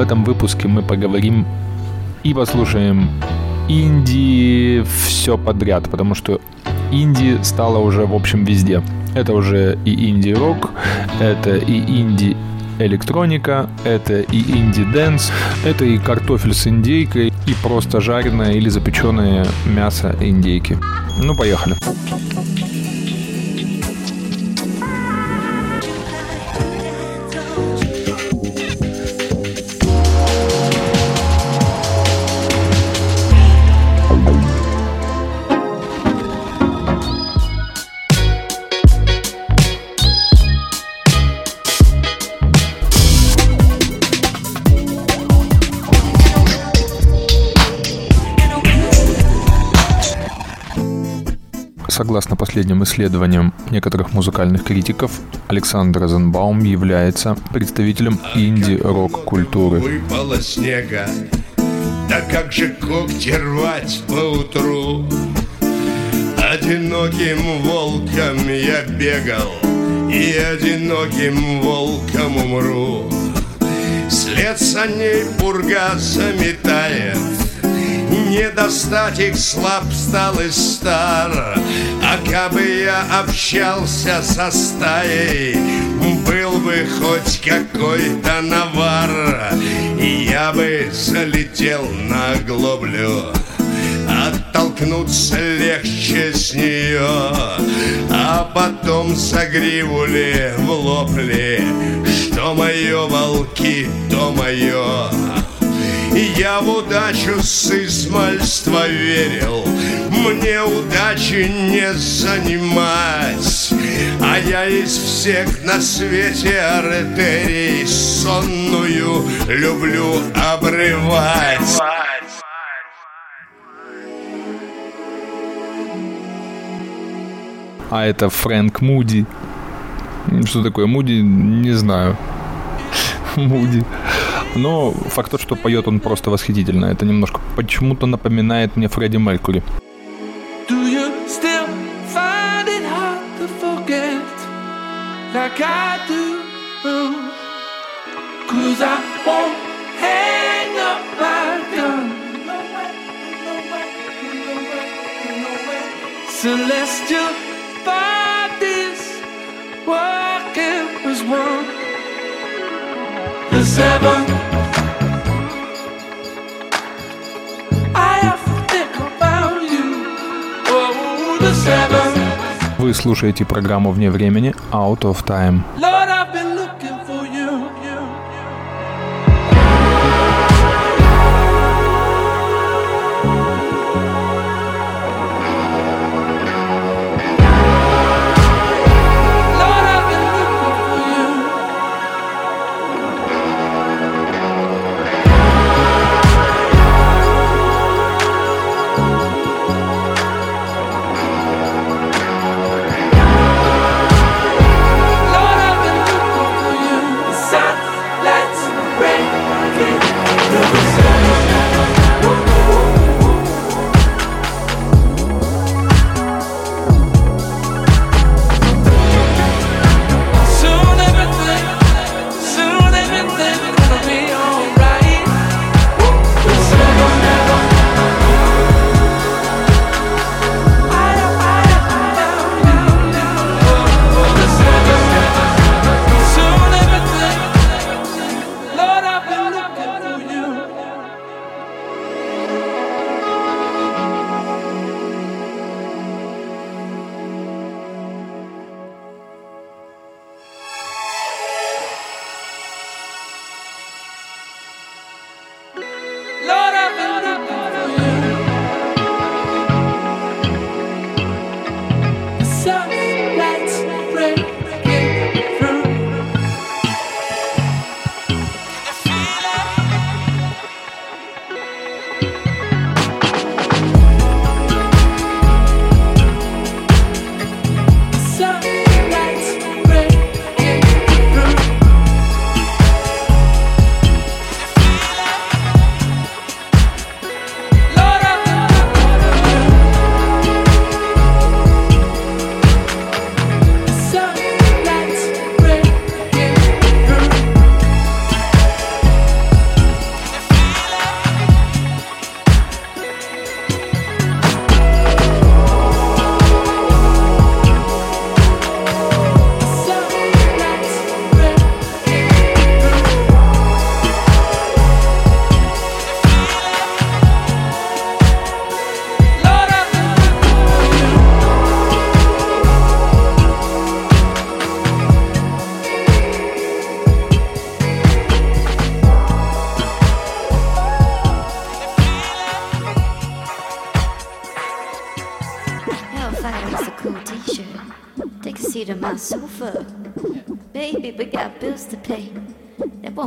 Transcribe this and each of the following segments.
в этом выпуске мы поговорим и послушаем инди все подряд, потому что инди стало уже в общем везде. Это уже и инди-рок, это и инди электроника, это и инди-дэнс, это и картофель с индейкой, и просто жареное или запеченное мясо индейки. Ну, поехали. Согласно последним исследованиям некоторых музыкальных критиков, Александр Розенбаум является представителем инди-рок культуры. Выпало снега, да как же когти рвать по утру? Одиноким волком я бегал, и одиноким волком умру. След саней пурга заметает, не достать их слаб стал и стар. А кабы я общался со стаей Был бы хоть какой-то навар. И я бы залетел на глоблю Оттолкнуться легче с нее А потом согривули в лоб ли Что мое волки, то мое я в удачу с измальства верил Мне удачи не занимать А я из всех на свете артерий Сонную люблю обрывать А это Фрэнк Муди. Что такое Муди, не знаю. Муди. Но факт тот, что поет он просто восхитительно. Это немножко почему-то напоминает мне Фредди my gun. Celestial bodies working as one. The seven. Вы слушаете программу «Вне времени» Out of Time.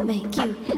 make you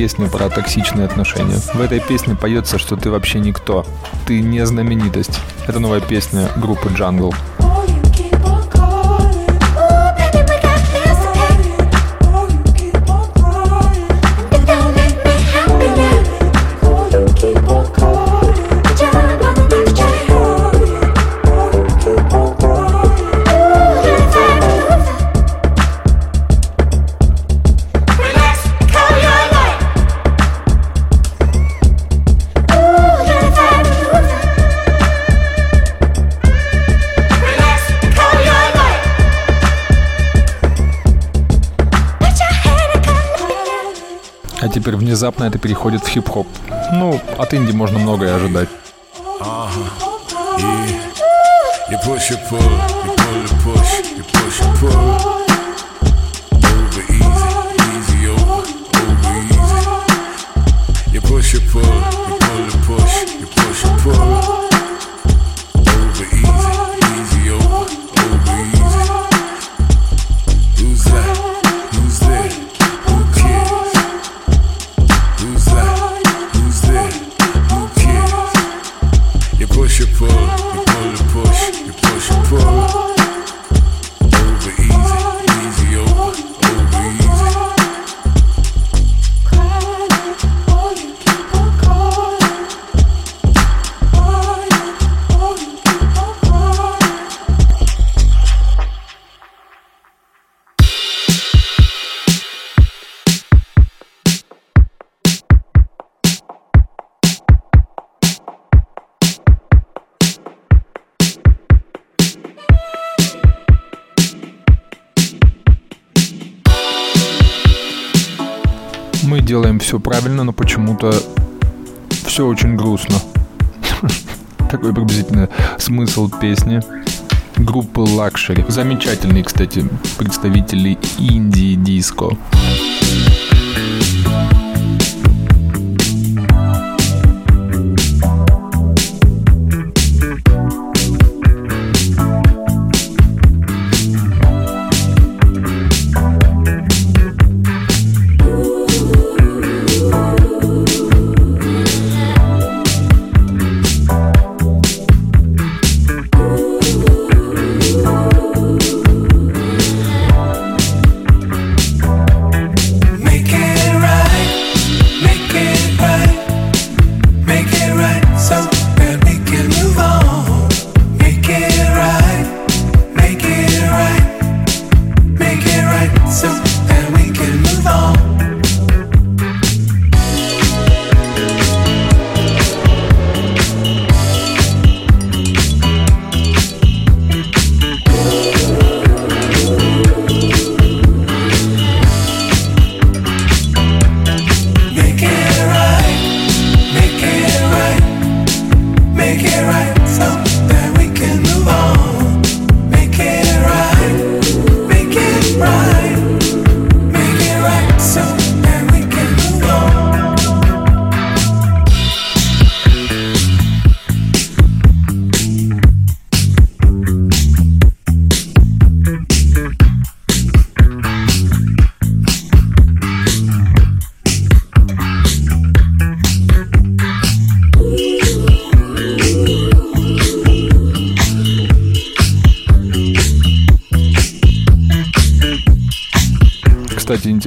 песню про токсичные отношения. В этой песне поется, что ты вообще никто. Ты не знаменитость. Это новая песня группы Джангл. теперь внезапно это переходит в хип-хоп. Ну, от инди можно многое ожидать. группы Luxury. Замечательные, кстати, представители Индии диско.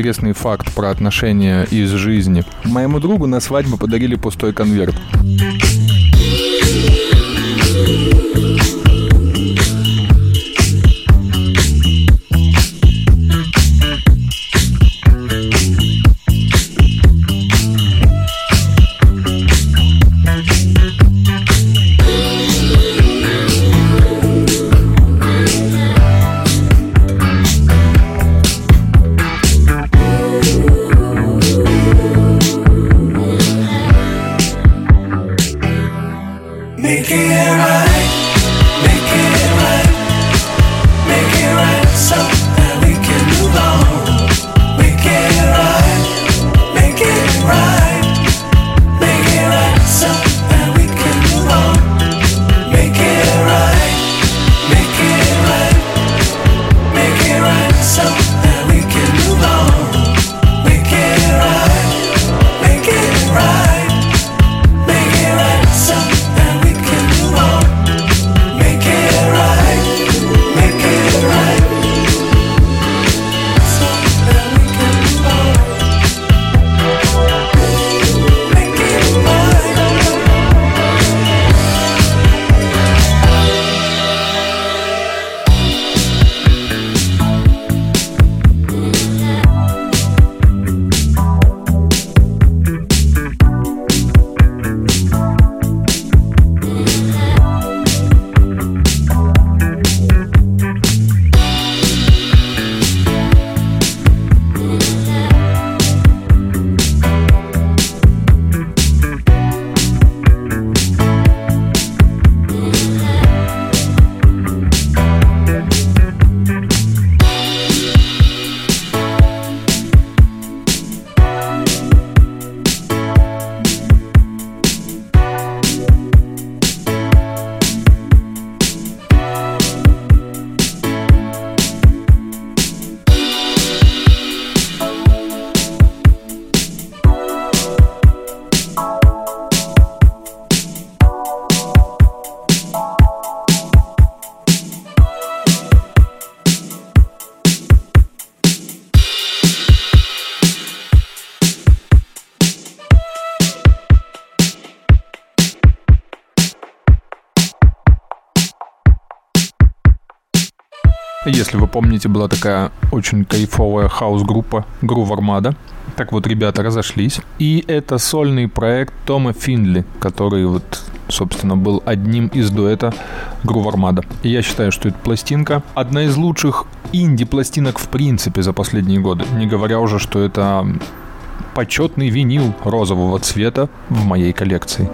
интересный факт про отношения из жизни. Моему другу на свадьбу подарили пустой конверт. помните, была такая очень кайфовая хаус группа Грув Армада. Так вот, ребята разошлись. И это сольный проект Тома Финли, который вот собственно, был одним из дуэта Грув Армада. я считаю, что эта пластинка одна из лучших инди-пластинок в принципе за последние годы. Не говоря уже, что это почетный винил розового цвета в моей коллекции.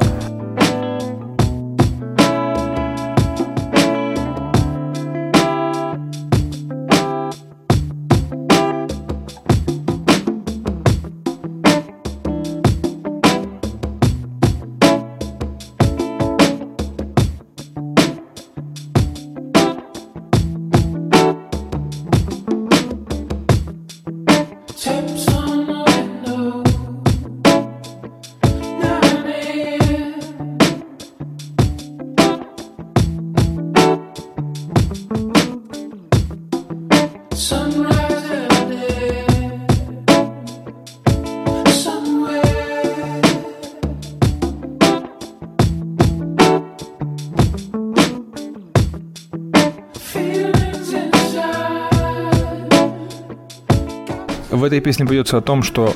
этой песне поется о том, что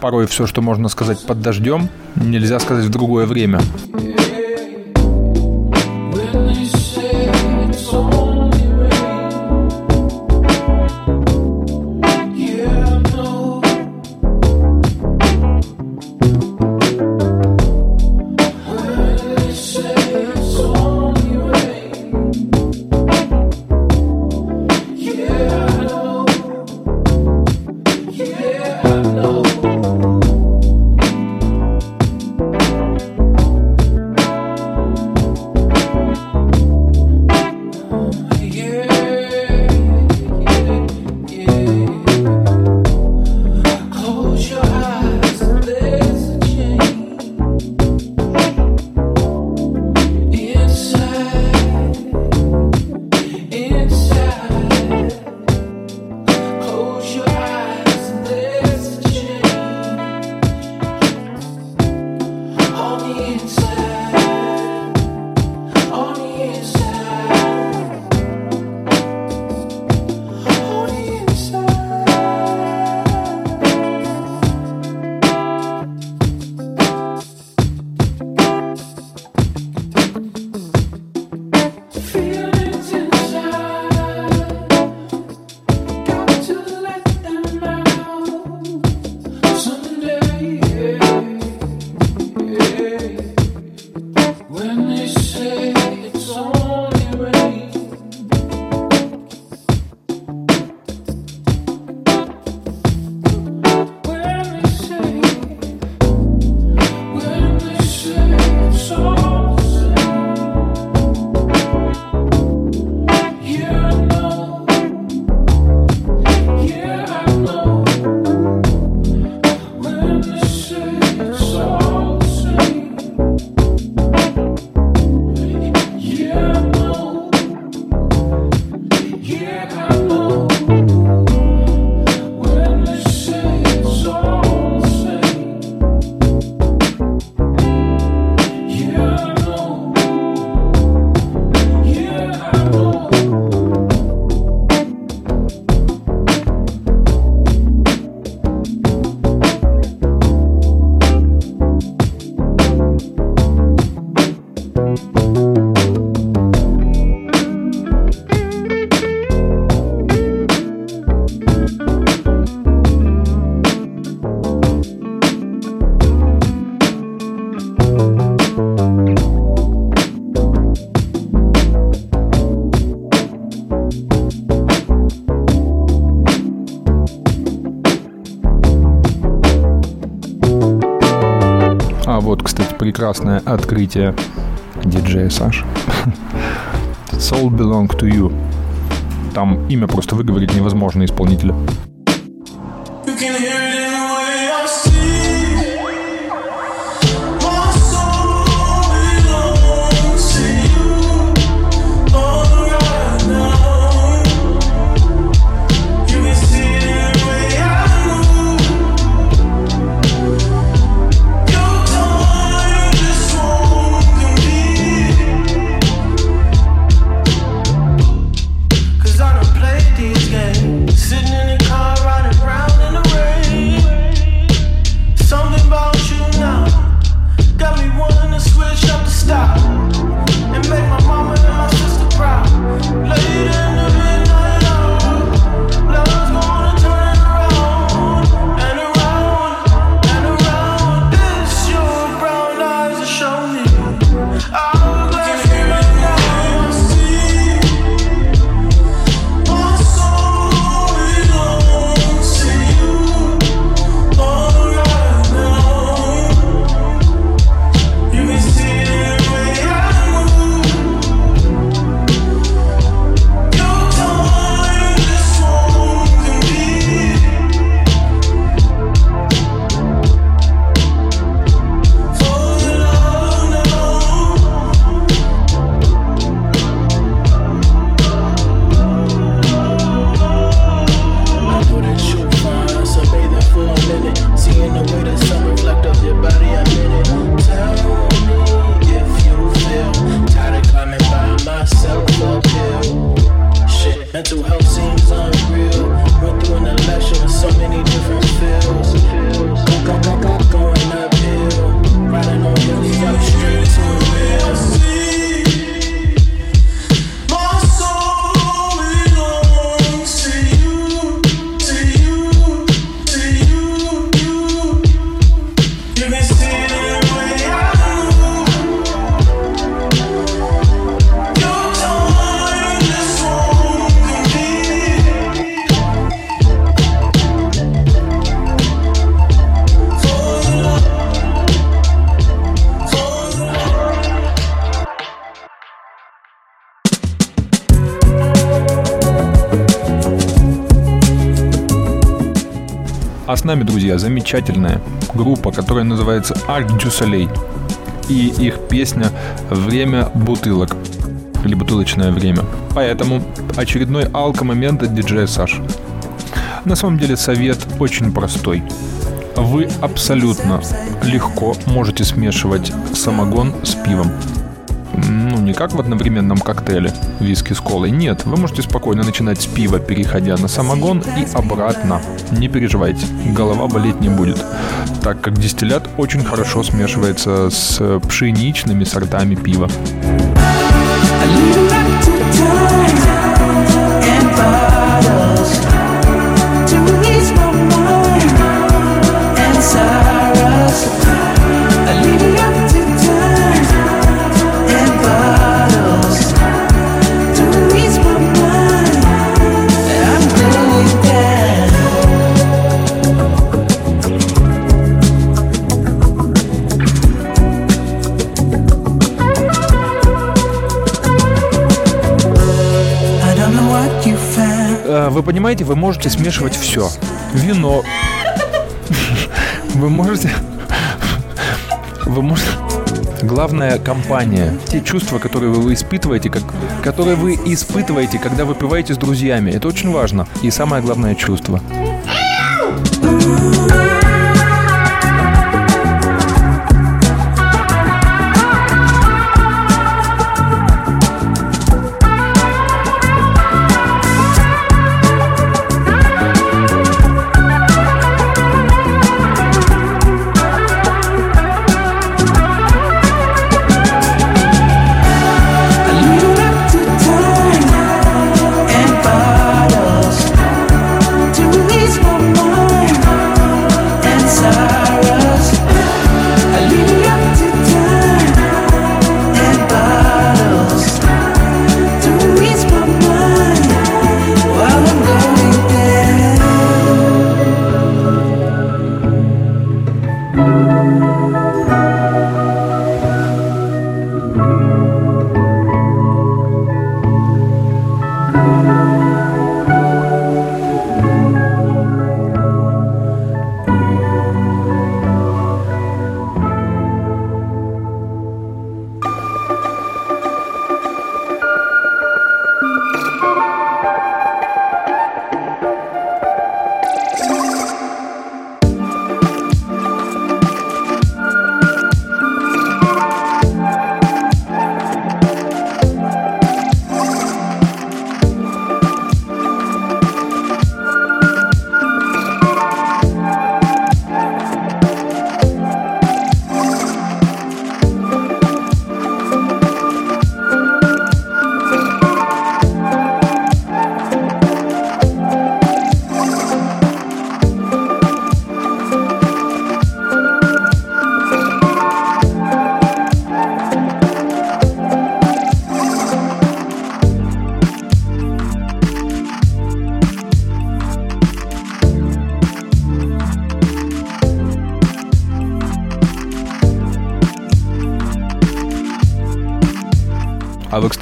порой все, что можно сказать под дождем, нельзя сказать в другое время. Прекрасное открытие диджея Саш. Soul Belong to You. Там имя просто выговорить невозможно исполнителя. Нами, друзья, замечательная группа, которая называется Arc du Soleil. И их песня «Время бутылок» или «Бутылочное время». Поэтому очередной алко-момент от диджея Саш. На самом деле совет очень простой. Вы абсолютно легко можете смешивать самогон с пивом. Не как в одновременном коктейле виски с колой. Нет, вы можете спокойно начинать с пива, переходя на самогон и обратно. Не переживайте, голова болеть не будет. Так как дистиллят очень хорошо смешивается с пшеничными сортами пива. I понимаете, вы можете смешивать все. Вино. Вы можете... Вы можете... Главная компания. Те чувства, которые вы испытываете, как, которые вы испытываете, когда вы пиваете с друзьями. Это очень важно. И самое главное чувство.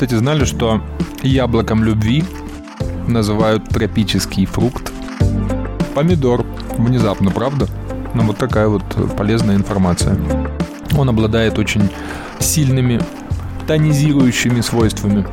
Кстати, знали, что яблоком любви называют тропический фрукт? Помидор. Внезапно, правда? Ну, вот такая вот полезная информация. Он обладает очень сильными тонизирующими свойствами.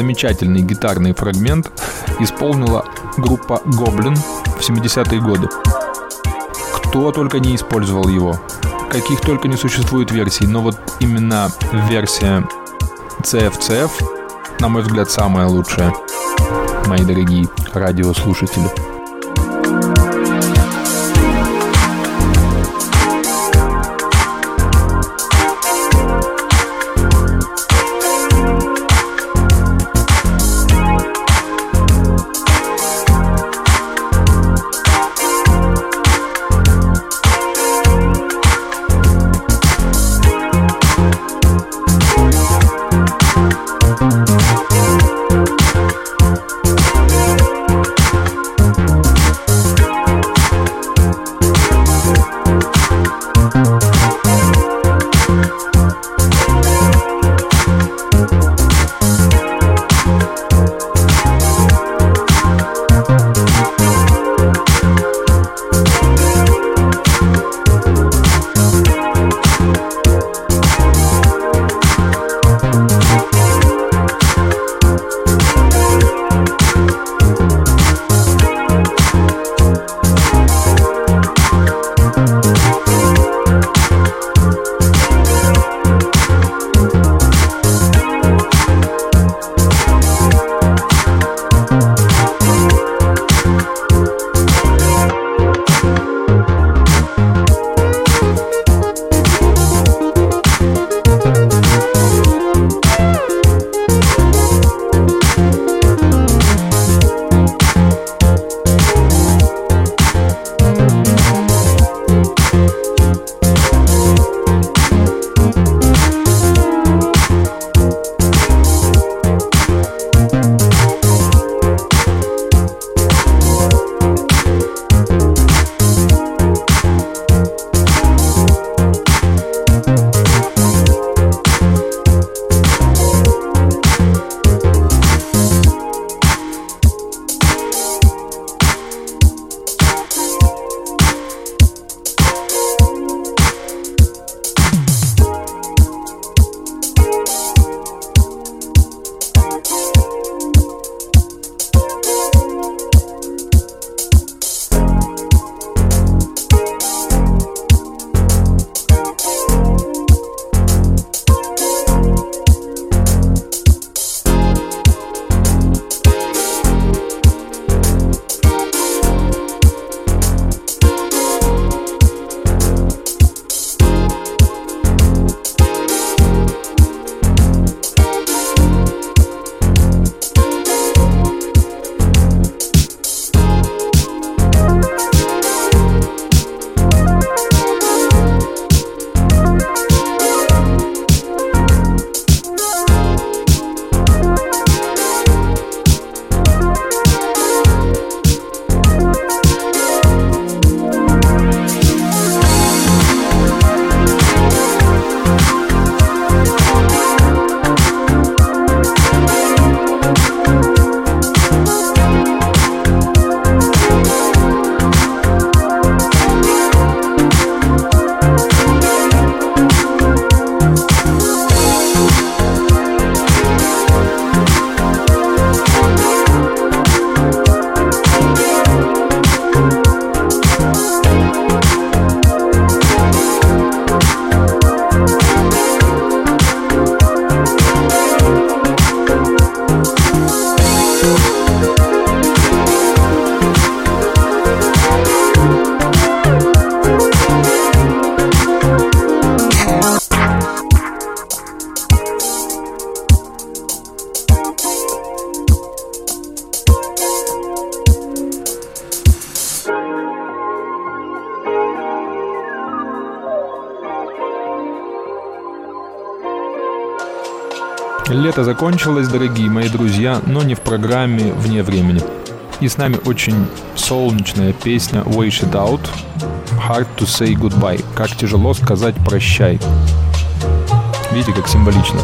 Замечательный гитарный фрагмент исполнила группа Goblin в 70-е годы. Кто только не использовал его, каких только не существует версий, но вот именно версия CFCF, на мой взгляд, самая лучшая, мои дорогие радиослушатели. Лето закончилось, дорогие мои друзья, но не в программе «Вне времени». И с нами очень солнечная песня «Wash It Out» «Hard to Say Goodbye» «Как тяжело сказать прощай». Видите, как символично.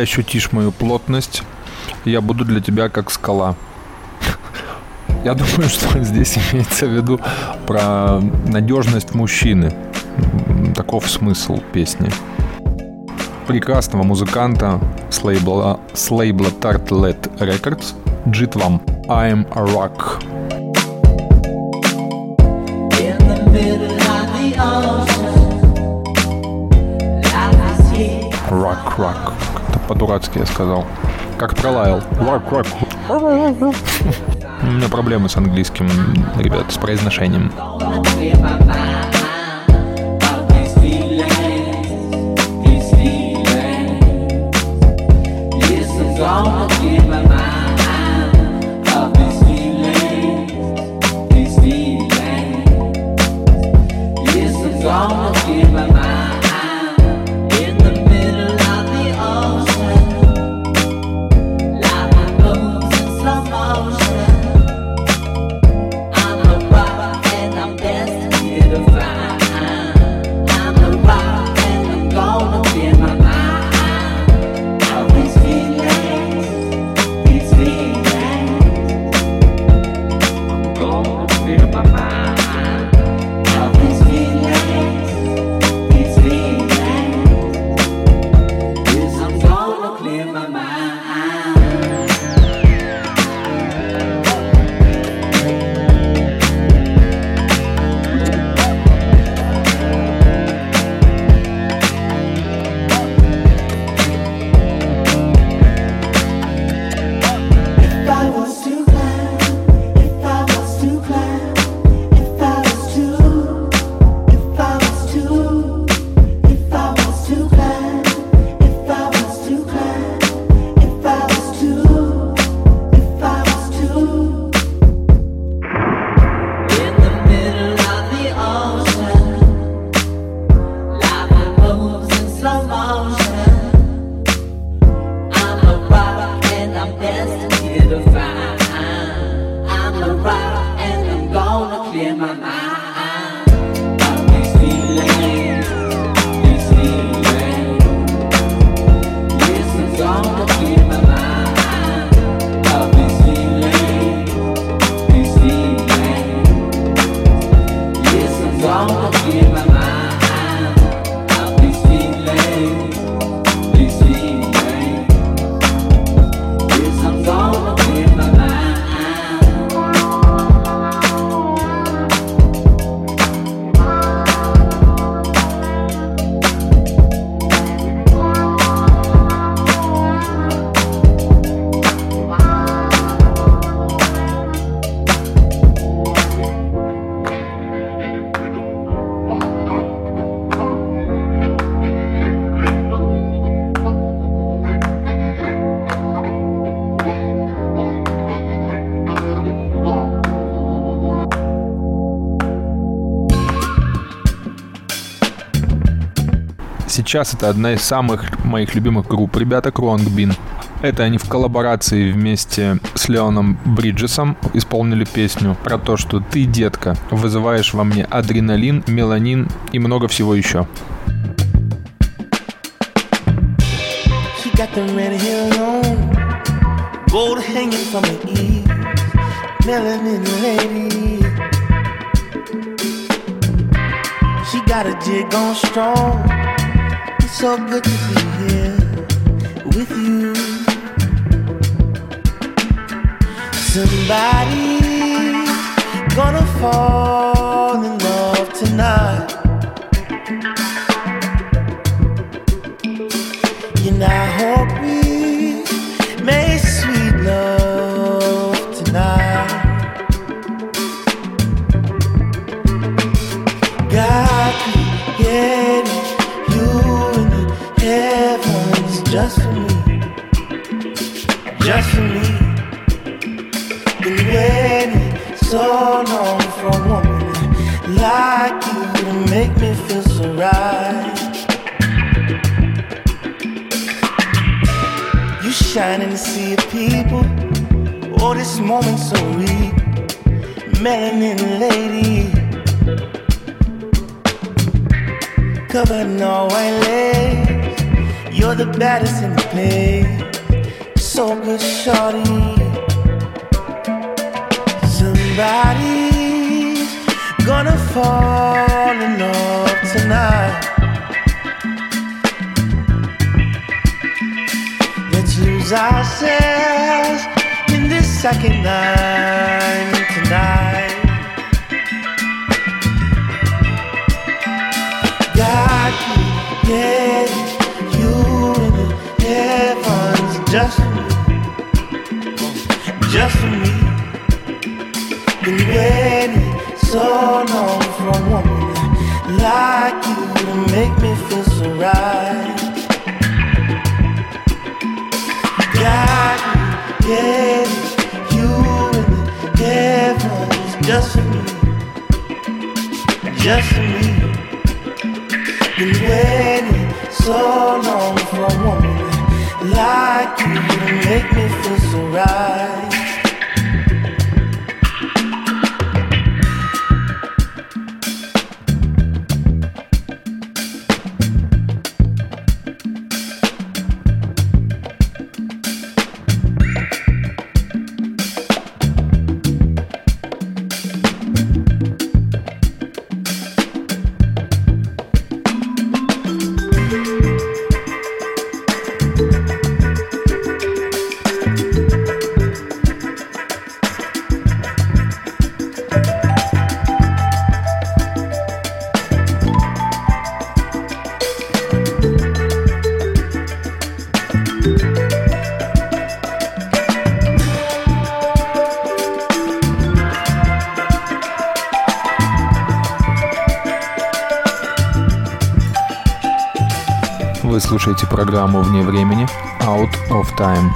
Ты ощутишь мою плотность, я буду для тебя как скала. Я думаю, что здесь имеется в виду про надежность мужчины. Таков смысл песни. Прекрасного музыканта с лейбла, с лейбла Tartlet Records джит вам I'm a Rock. По-дурацки я сказал. Как пролаял. У меня проблемы с английским, ребят, с произношением. сейчас это одна из самых моих любимых групп. Ребята Кронгбин. Это они в коллаборации вместе с Леоном Бриджесом исполнили песню про то, что ты, детка, вызываешь во мне адреналин, меланин и много всего еще. She got a jig on strong. so good to be here with you. Somebody gonna fall in love tonight. слушаете программу «Вне времени» Out of Time.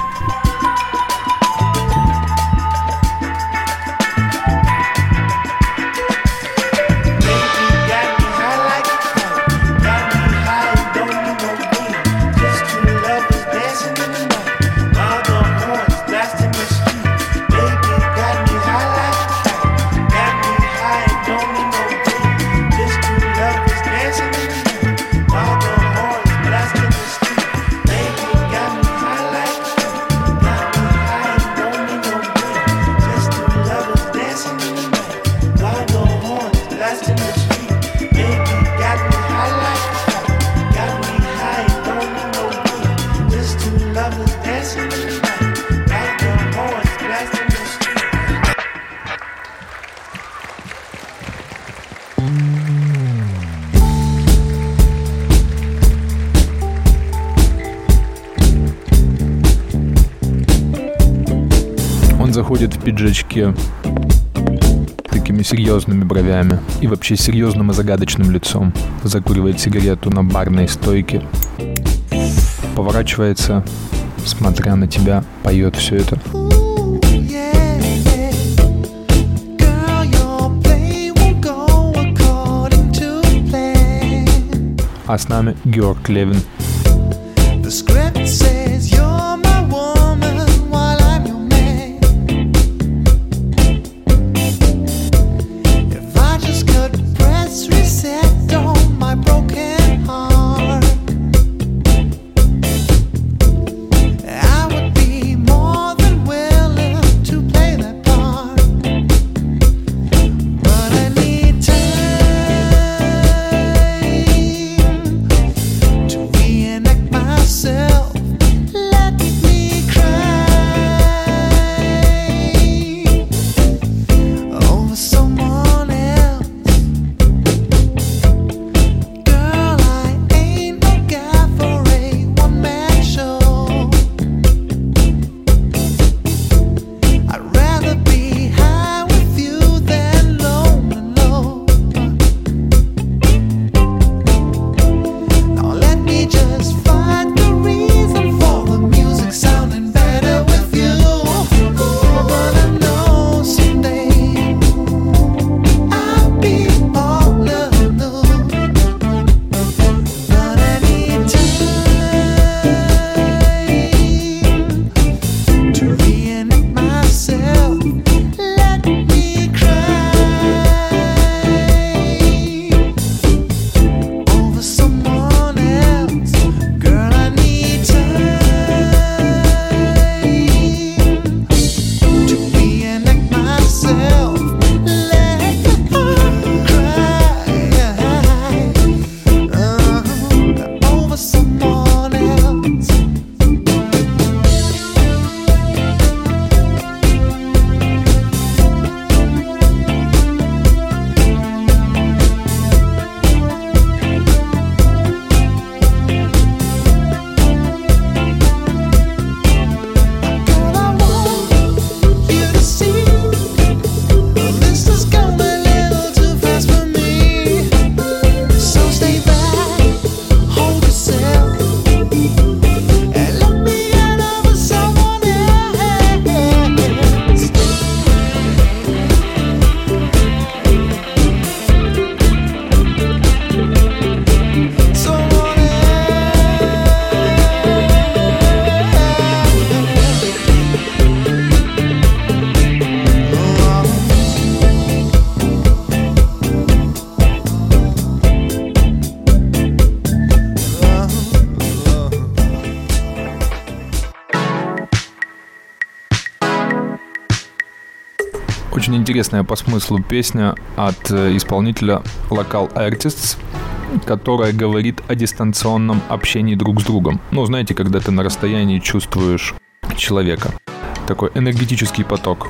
и вообще серьезным и загадочным лицом. Закуривает сигарету на барной стойке. Поворачивается, смотря на тебя, поет все это. А с нами Георг Левин – интересная по смыслу песня от э, исполнителя Local Artists которая говорит о дистанционном общении друг с другом. Ну, знаете, когда ты на расстоянии чувствуешь человека. Такой энергетический поток.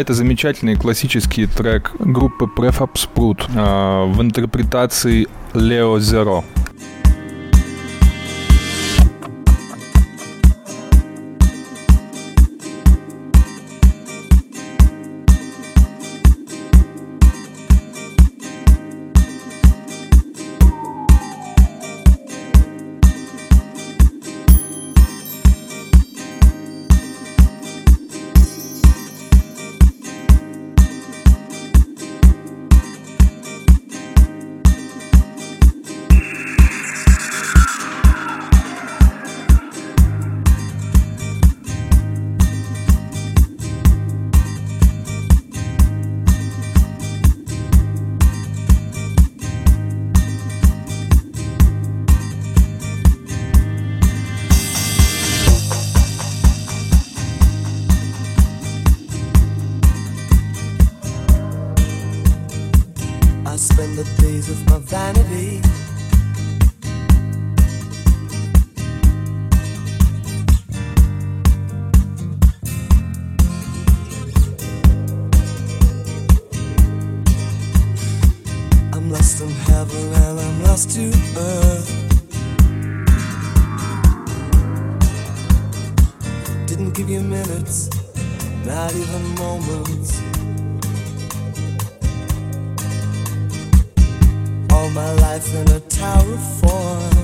Это замечательный классический трек группы Prefab Sprout э, в интерпретации Leo Zero. Moments. all my life in a tower of form.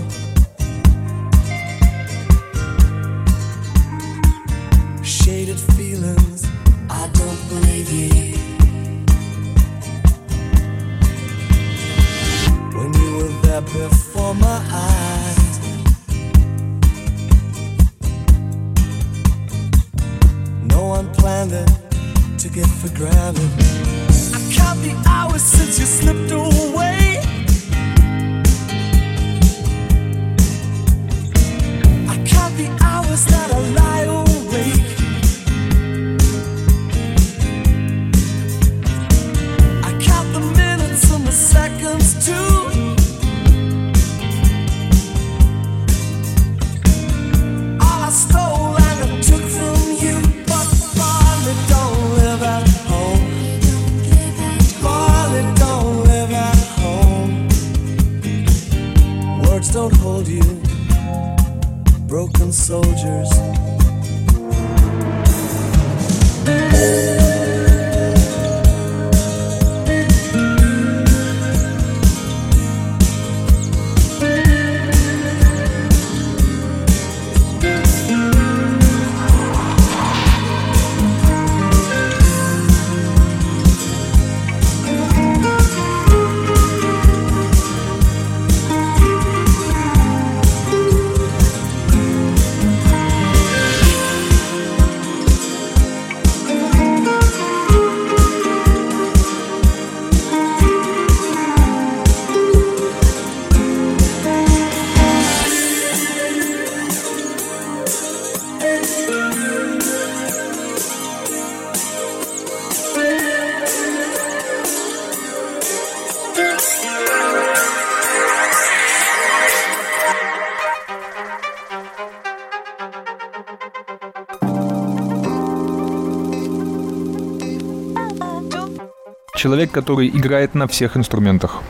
Человек, который играет на всех инструментах,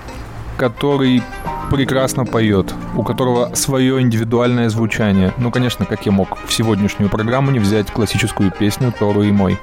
который прекрасно поет, у которого свое индивидуальное звучание. Ну, конечно, как я мог в сегодняшнюю программу не взять классическую песню «Тору и мой».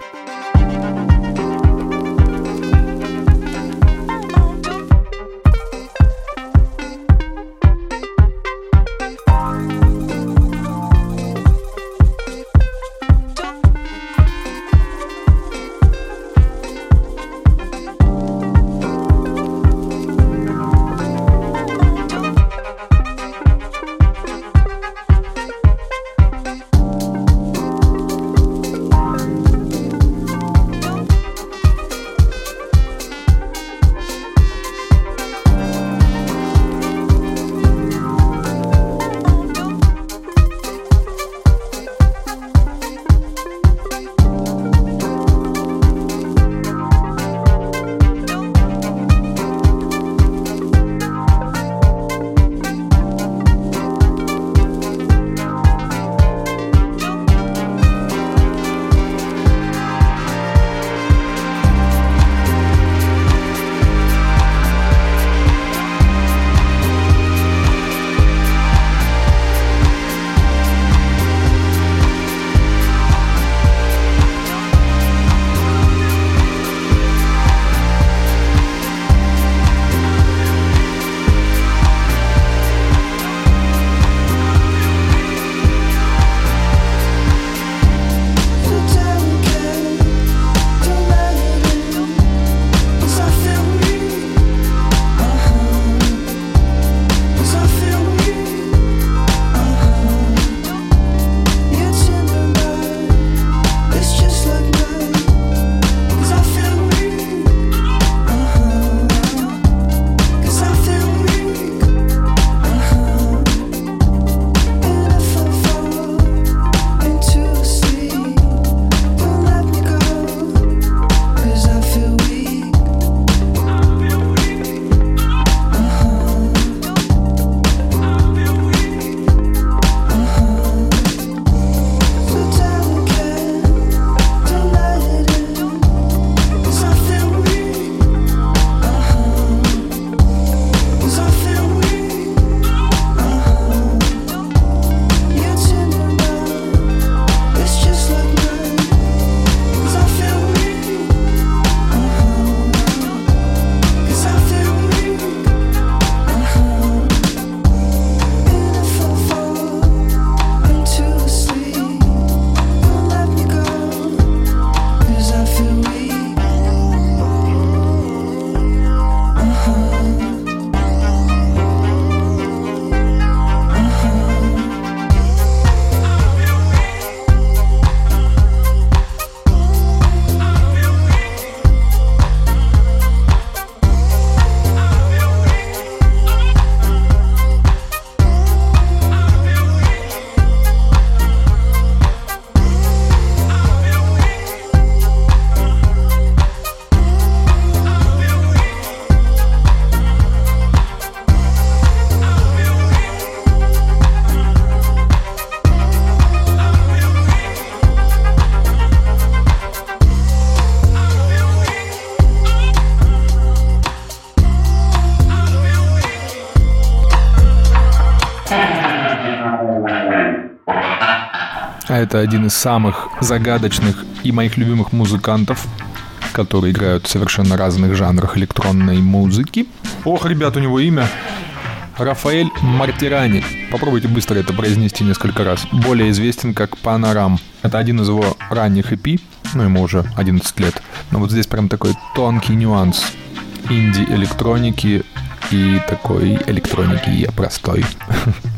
Это один из самых загадочных и моих любимых музыкантов, которые играют в совершенно разных жанрах электронной музыки. Ох, ребят, у него имя Рафаэль Мартирани. Попробуйте быстро это произнести несколько раз. Более известен как Панорам. Это один из его ранних EP, ну ему уже 11 лет. Но вот здесь прям такой тонкий нюанс инди-электроники и такой электроники я простой.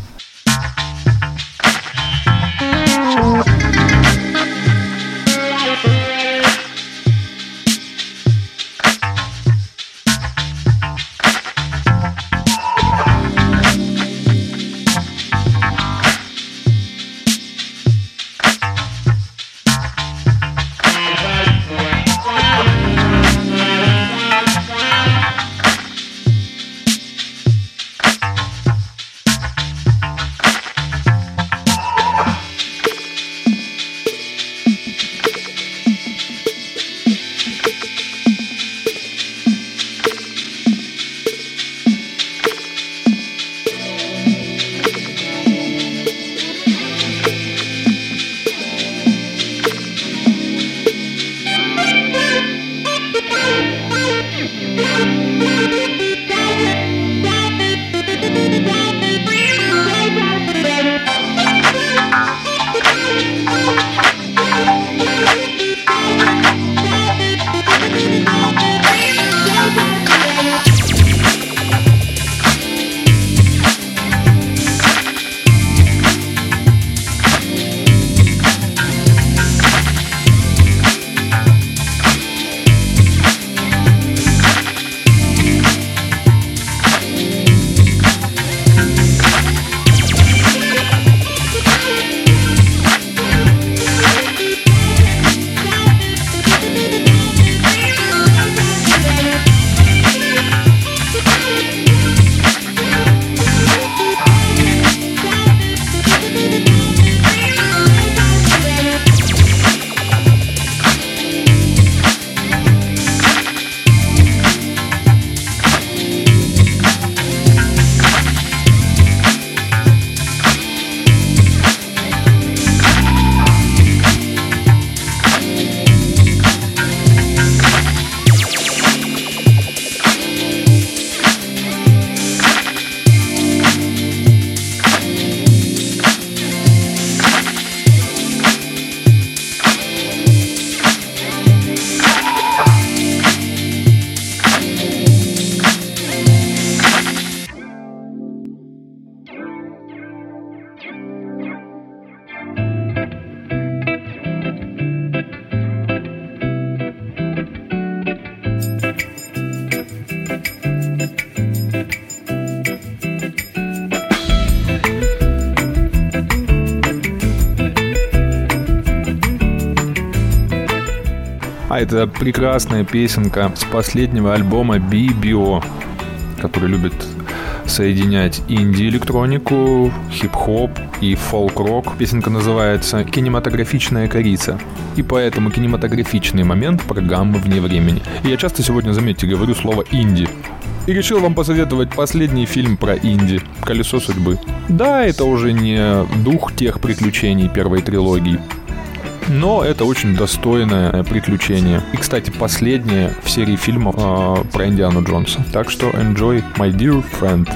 это прекрасная песенка с последнего альбома BBO, который любит соединять инди-электронику, хип-хоп и фолк-рок. Песенка называется «Кинематографичная корица». И поэтому кинематографичный момент программы «Вне времени». И я часто сегодня, заметьте, говорю слово «инди». И решил вам посоветовать последний фильм про инди «Колесо судьбы». Да, это уже не дух тех приключений первой трилогии, но это очень достойное приключение. И, кстати, последнее в серии фильмов э, про Индиану Джонса. Так что enjoy, my dear friend.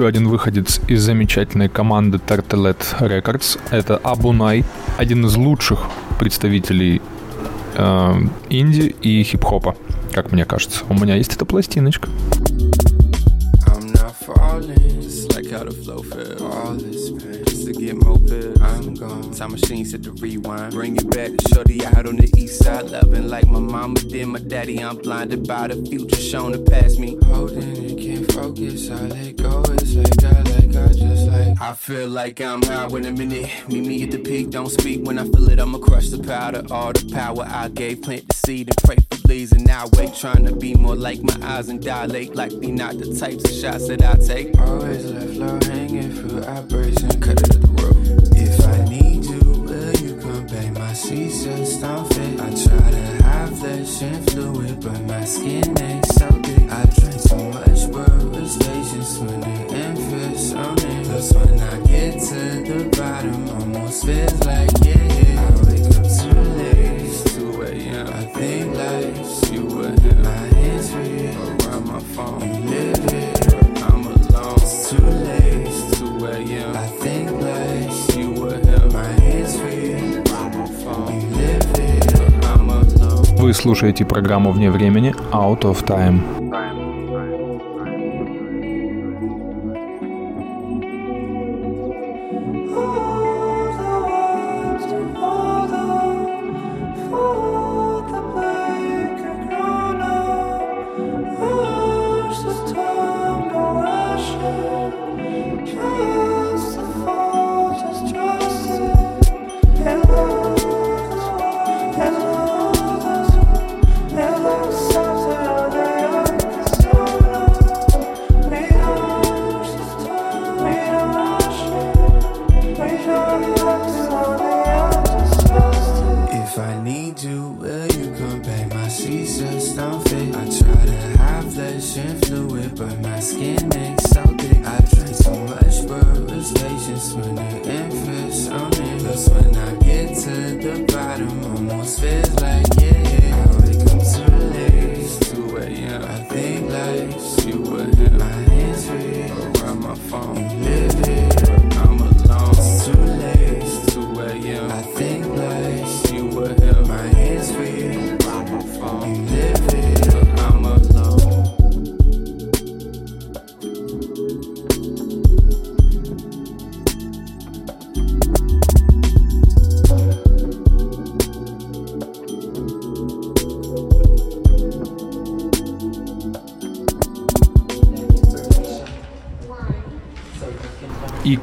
Еще один выходец из замечательной команды Tartelet Records. Это Абунай, один из лучших представителей э, инди и хип-хопа, как мне кажется. У меня есть эта пластиночка. How the flow feel. All this pain. Just to get more pills. I'm gone. Time machine set to rewind. Bring it back to shorty out on the east side. Loving like my mama did my daddy. I'm blinded by the future shown to pass me. Holding it, can't focus. I let go. I feel like I'm high in a minute. Meet me at the peak. Don't speak when I feel it. I'ma crush the powder. All the power I gave. Plant the seed and pray for leaves. And now wait. Trying to be more like my eyes and dilate. Like me, not the types of shots that I take. Always left low hanging brace and cut it the road. If I need you, will you come back? My seats just don't fit. I try to have flesh and fluid, but my skin ain't so thick. I drink too much world stations when the infants on it. Plus when I get to the bottom, almost feels like yeah. I wake up too late, it's 2 a.m. I think life's you with him. My hands free around my phone. It, but I'm alone. It's too late, it's 2 a.m. I think life's you with him. My hands free around my phone. It, I'm alone. Вы слушаете программу «Вне времени» Out of Time.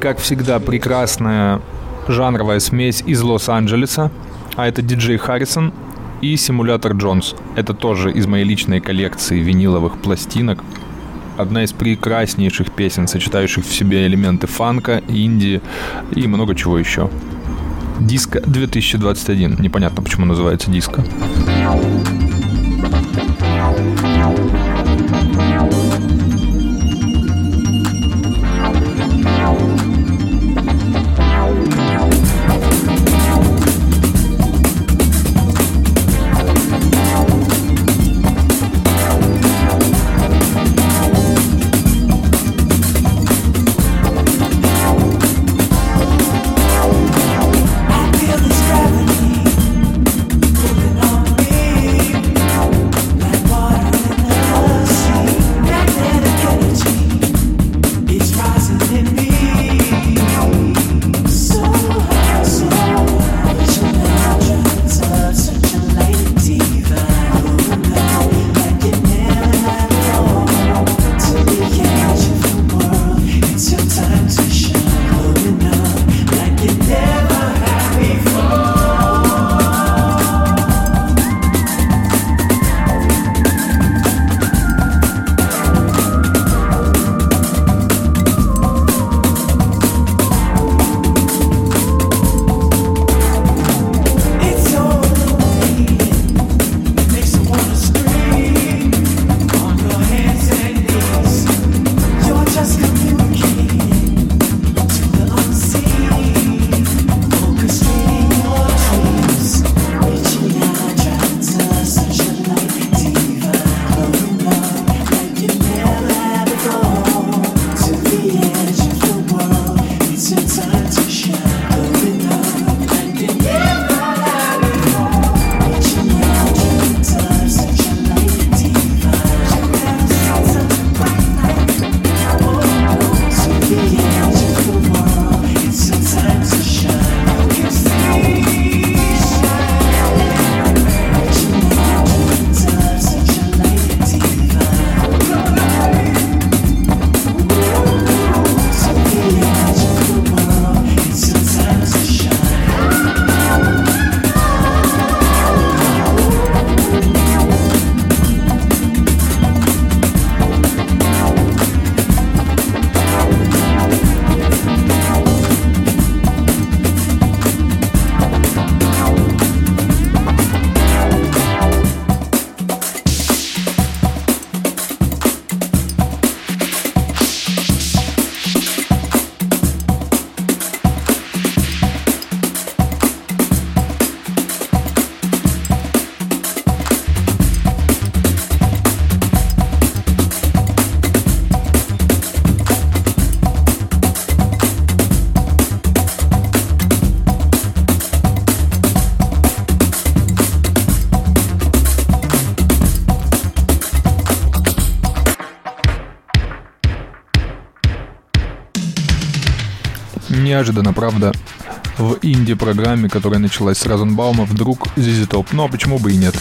Как всегда, прекрасная жанровая смесь из Лос-Анджелеса. А это диджей Харрисон и симулятор Джонс. Это тоже из моей личной коллекции виниловых пластинок. Одна из прекраснейших песен, сочетающих в себе элементы фанка, инди и много чего еще. Диско 2021. Непонятно, почему называется диско. Неожиданно, правда, в инди-программе, которая началась с Розенбаума, вдруг ZZ Top. Ну а почему бы и нет?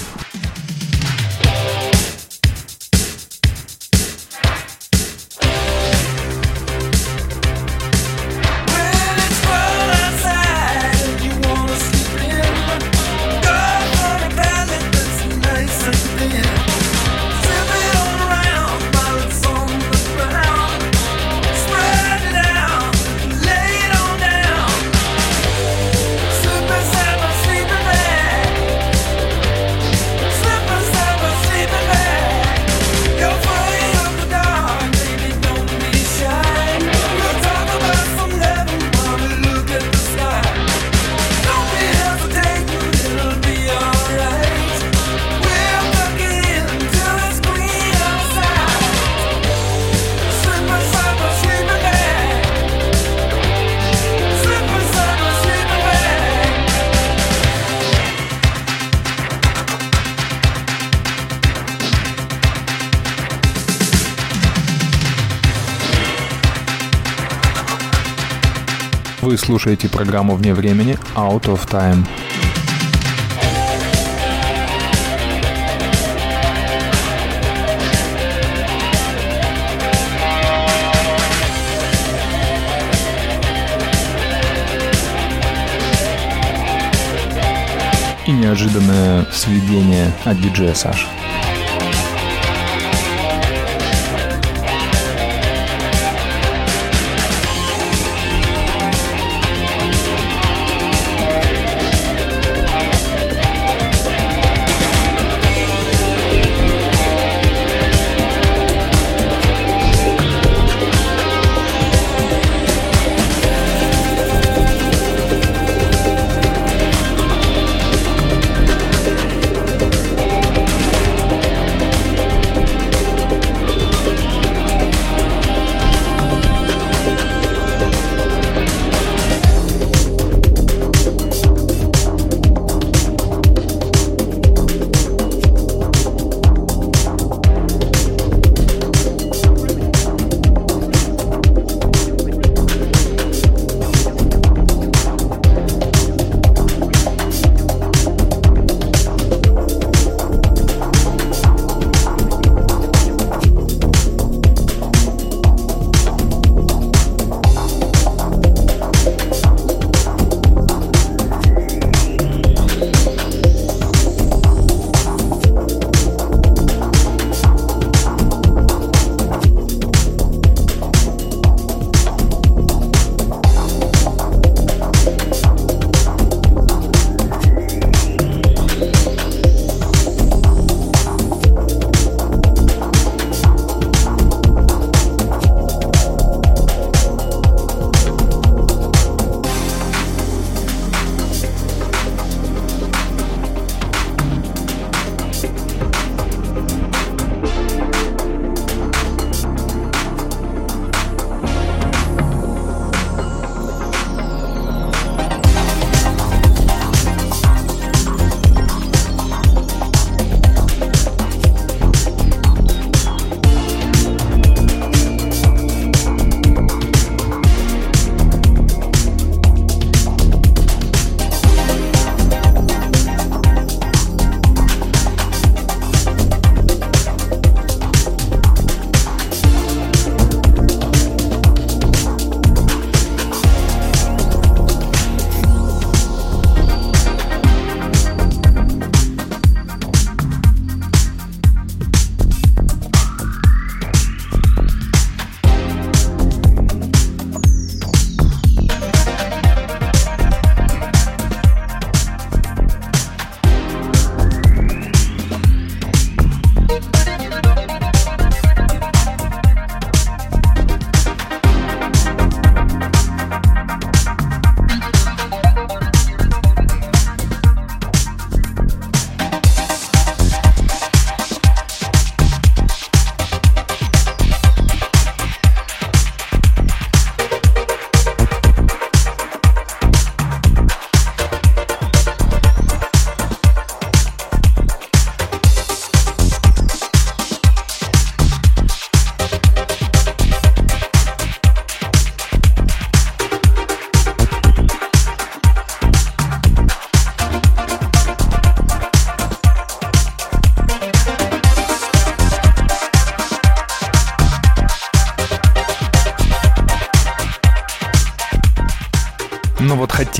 Слушаете программу «Вне времени» Out of Time. И неожиданное сведение от диджея Саши.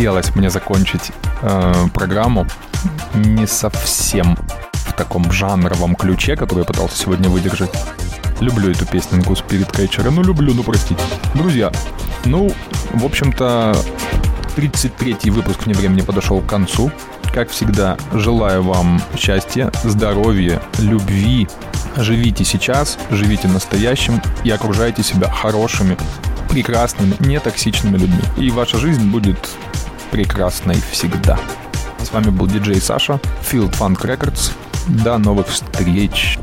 Хотелось мне закончить э, программу не совсем в таком жанровом ключе, который я пытался сегодня выдержать. Люблю эту песню Спирит Кетчера. Ну, люблю, ну, простите. Друзья, ну, в общем-то, 33-й выпуск «Вне времени» подошел к концу. Как всегда, желаю вам счастья, здоровья, любви. Живите сейчас, живите настоящим и окружайте себя хорошими, прекрасными, нетоксичными людьми. И ваша жизнь будет прекрасной всегда. С вами был диджей Саша, Field Funk Records. До новых встреч!